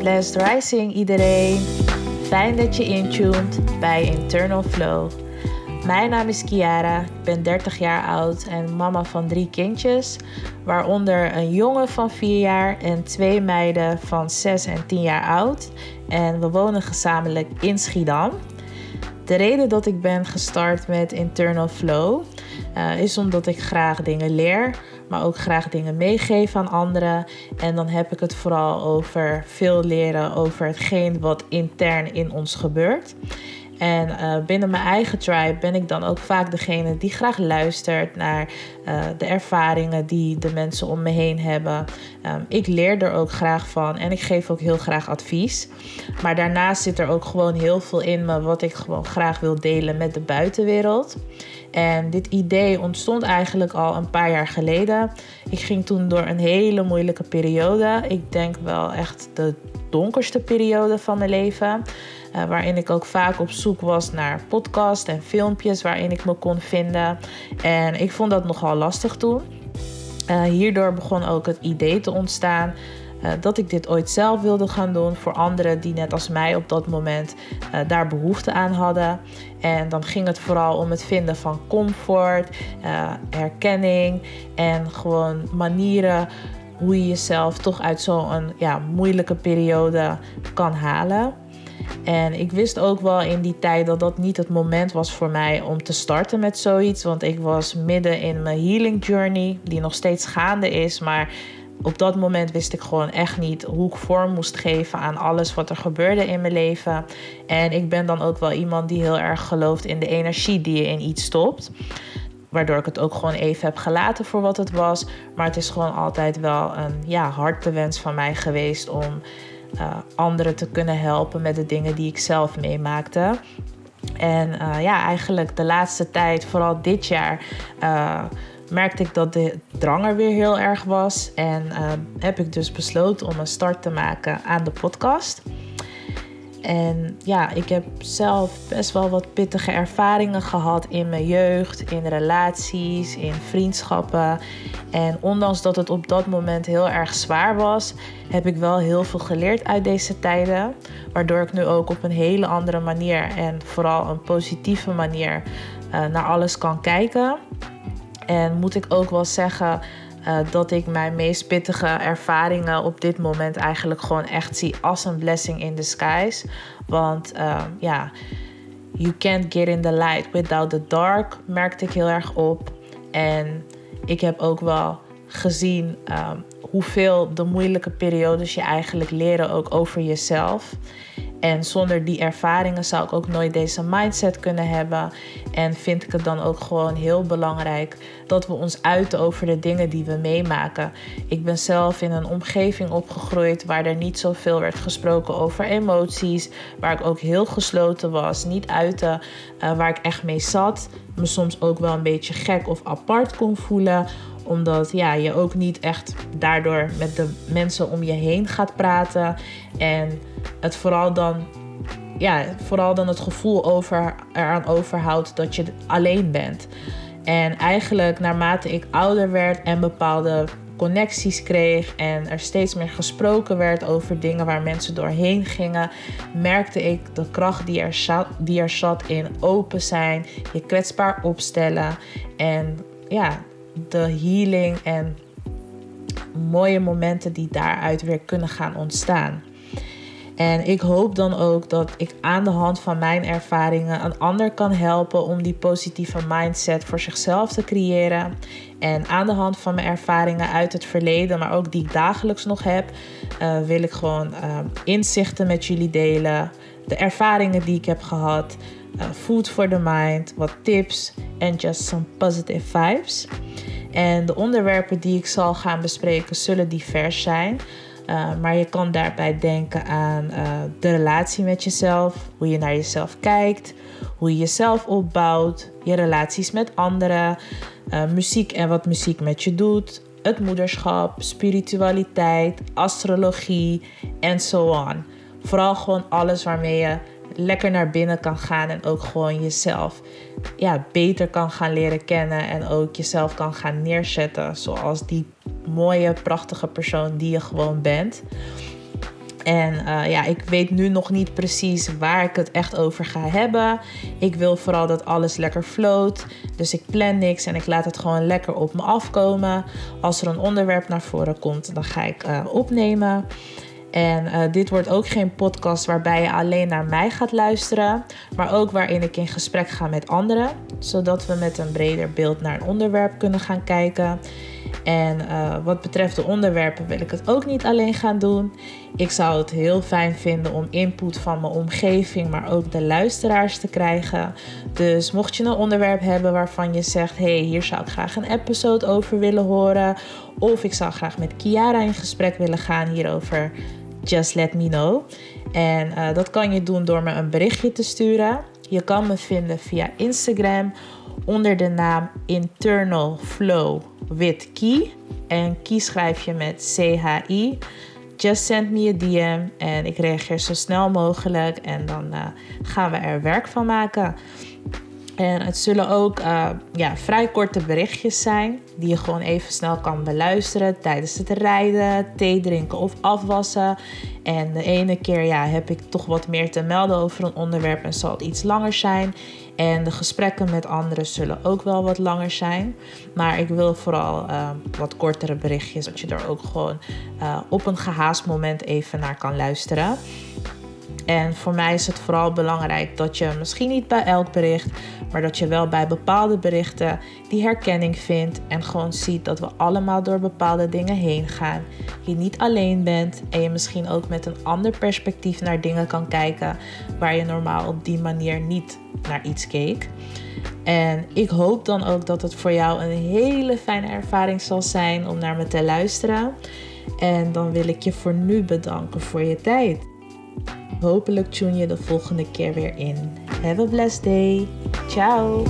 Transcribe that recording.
Blessed Rising iedereen. Fijn dat je intuned bij Internal Flow. Mijn naam is Kiara, ik ben 30 jaar oud en mama van drie kindjes, waaronder een jongen van 4 jaar en twee meiden van 6 en 10 jaar oud. En we wonen gezamenlijk in Schiedam. De reden dat ik ben gestart met Internal Flow uh, is omdat ik graag dingen leer, maar ook graag dingen meegeef aan anderen. En dan heb ik het vooral over veel leren over hetgeen wat intern in ons gebeurt. En uh, binnen mijn eigen tribe ben ik dan ook vaak degene die graag luistert naar uh, de ervaringen die de mensen om me heen hebben. Um, ik leer er ook graag van en ik geef ook heel graag advies. Maar daarnaast zit er ook gewoon heel veel in me wat ik gewoon graag wil delen met de buitenwereld. En dit idee ontstond eigenlijk al een paar jaar geleden. Ik ging toen door een hele moeilijke periode. Ik denk wel echt de donkerste periode van mijn leven. Uh, waarin ik ook vaak op zoek was naar podcasts en filmpjes waarin ik me kon vinden. En ik vond dat nogal lastig toen. Uh, hierdoor begon ook het idee te ontstaan uh, dat ik dit ooit zelf wilde gaan doen voor anderen die net als mij op dat moment daar behoefte aan hadden. En dan ging het vooral om het vinden van comfort, herkenning en gewoon manieren hoe je jezelf toch uit zo'n ja, moeilijke periode kan halen. En ik wist ook wel in die tijd dat dat niet het moment was voor mij om te starten met zoiets. Want ik was midden in mijn healing journey, die nog steeds gaande is. Maar op dat moment wist ik gewoon echt niet hoe ik vorm moest geven aan alles wat er gebeurde in mijn leven. En ik ben dan ook wel iemand die heel erg gelooft in de energie die je in iets stopt. Waardoor ik het ook gewoon even heb gelaten voor wat het was. Maar het is gewoon altijd wel een ja, hartewens van mij geweest om uh, anderen te kunnen helpen met de dingen die ik zelf meemaakte. En uh, ja, eigenlijk de laatste tijd, vooral dit jaar, uh, merkte ik dat de drang er weer heel erg was. En heb ik dus besloten om een start te maken aan de podcast. En ja, ik heb zelf best wel wat pittige ervaringen gehad in mijn jeugd, in relaties, in vriendschappen. En ondanks dat het op dat moment heel erg zwaar was, heb ik wel heel veel geleerd uit deze tijden. Waardoor ik nu ook op een hele andere manier en vooral een positieve manier uh, naar alles kan kijken. En moet ik ook wel zeggen uh, dat ik mijn meest pittige ervaringen op dit moment eigenlijk gewoon echt zie als een blessing in disguise. Want uh, ja, you can't get in the light without the dark, merkte ik heel erg op. En ik heb ook wel gezien um, hoeveel de moeilijke periodes je eigenlijk leren ook over jezelf. En zonder die ervaringen zou ik ook nooit deze mindset kunnen hebben. En vind ik het dan ook gewoon heel belangrijk dat we ons uiten over de dingen die we meemaken. Ik ben zelf in een omgeving opgegroeid waar er niet zoveel werd gesproken over emoties. Waar ik ook heel gesloten was, niet uiten uh, waar ik echt mee zat. Me soms ook wel een beetje gek of apart kon voelen omdat ja, je ook niet echt daardoor met de mensen om je heen gaat praten. En het vooral dan, ja, vooral dan het gevoel over, eraan overhoudt dat je alleen bent. En eigenlijk naarmate ik ouder werd en bepaalde connecties kreeg en er steeds meer gesproken werd over dingen waar mensen doorheen gingen, merkte ik de kracht die er zat, die er zat in open zijn, je kwetsbaar opstellen en ja, de healing en mooie momenten die daaruit weer kunnen gaan ontstaan. En ik hoop dan ook dat ik aan de hand van mijn ervaringen een ander kan helpen om die positieve mindset voor zichzelf te creëren. En aan de hand van mijn ervaringen uit het verleden, maar ook die ik dagelijks nog heb, uh, wil ik gewoon uh, inzichten met jullie delen. De ervaringen die ik heb gehad. Uh, food for the mind, wat tips en just some positive vibes. En de onderwerpen die ik zal gaan bespreken zullen divers zijn. Uh, maar je kan daarbij denken aan uh, de relatie met jezelf, hoe je naar jezelf kijkt, hoe je jezelf opbouwt, je relaties met anderen, uh, muziek en wat muziek met je doet, het moederschap, spiritualiteit, astrologie en zo on. Vooral gewoon alles waarmee je lekker naar binnen kan gaan en ook gewoon jezelf ja, beter kan gaan leren kennen en ook jezelf kan gaan neerzetten zoals die mooie, prachtige persoon die je gewoon bent. En eh, ja, ik weet nu nog niet precies waar ik het echt over ga hebben. Ik wil vooral dat alles lekker float. Dus ik plan niks en ik laat het gewoon lekker op me afkomen. Als er een onderwerp naar voren komt, dan ga ik uh, opnemen. En uh, dit wordt ook geen podcast waarbij je alleen naar mij gaat luisteren, maar ook waarin ik in gesprek ga met anderen, zodat we met een breder beeld naar een onderwerp kunnen gaan kijken. En uh, wat betreft de onderwerpen wil ik het ook niet alleen gaan doen. Ik zou het heel fijn vinden om input van mijn omgeving, maar ook de luisteraars te krijgen. Dus mocht je een onderwerp hebben waarvan je zegt: hey, hier zou ik graag een episode over willen horen. Of ik zou graag met Kiara in gesprek willen gaan hierover just let me know. En uh, dat kan je doen door me een berichtje te sturen. Je kan me vinden via Instagram onder de naam Internal Flow with Key. En Key schrijf je met C-H-I. Just send me a DM en ik reageer zo snel mogelijk. En dan uh, gaan we er werk van maken. En het zullen ook uh, ja, vrij korte berichtjes zijn die je gewoon even snel kan beluisteren tijdens het rijden, thee drinken of afwassen. En de ene keer ja, heb ik toch wat meer te melden over een onderwerp en zal het iets langer zijn. En de gesprekken met anderen zullen ook wel wat langer zijn. Maar ik wil vooral uh, wat kortere berichtjes, zodat je er ook gewoon uh, op een gehaast moment even naar kan luisteren. En voor mij is het vooral belangrijk dat je misschien niet bij elk bericht, maar dat je wel bij bepaalde berichten die herkenning vindt en gewoon ziet dat we allemaal door bepaalde dingen heen gaan. Je niet alleen bent en je misschien ook met een ander perspectief naar dingen kan kijken waar je normaal op die manier niet naar iets keek. En ik hoop dan ook dat het voor jou een hele fijne ervaring zal zijn om naar me te luisteren. En dan wil ik je voor nu bedanken voor je tijd. Hopelijk tune je de volgende keer weer in. Have a blessed day. Ciao.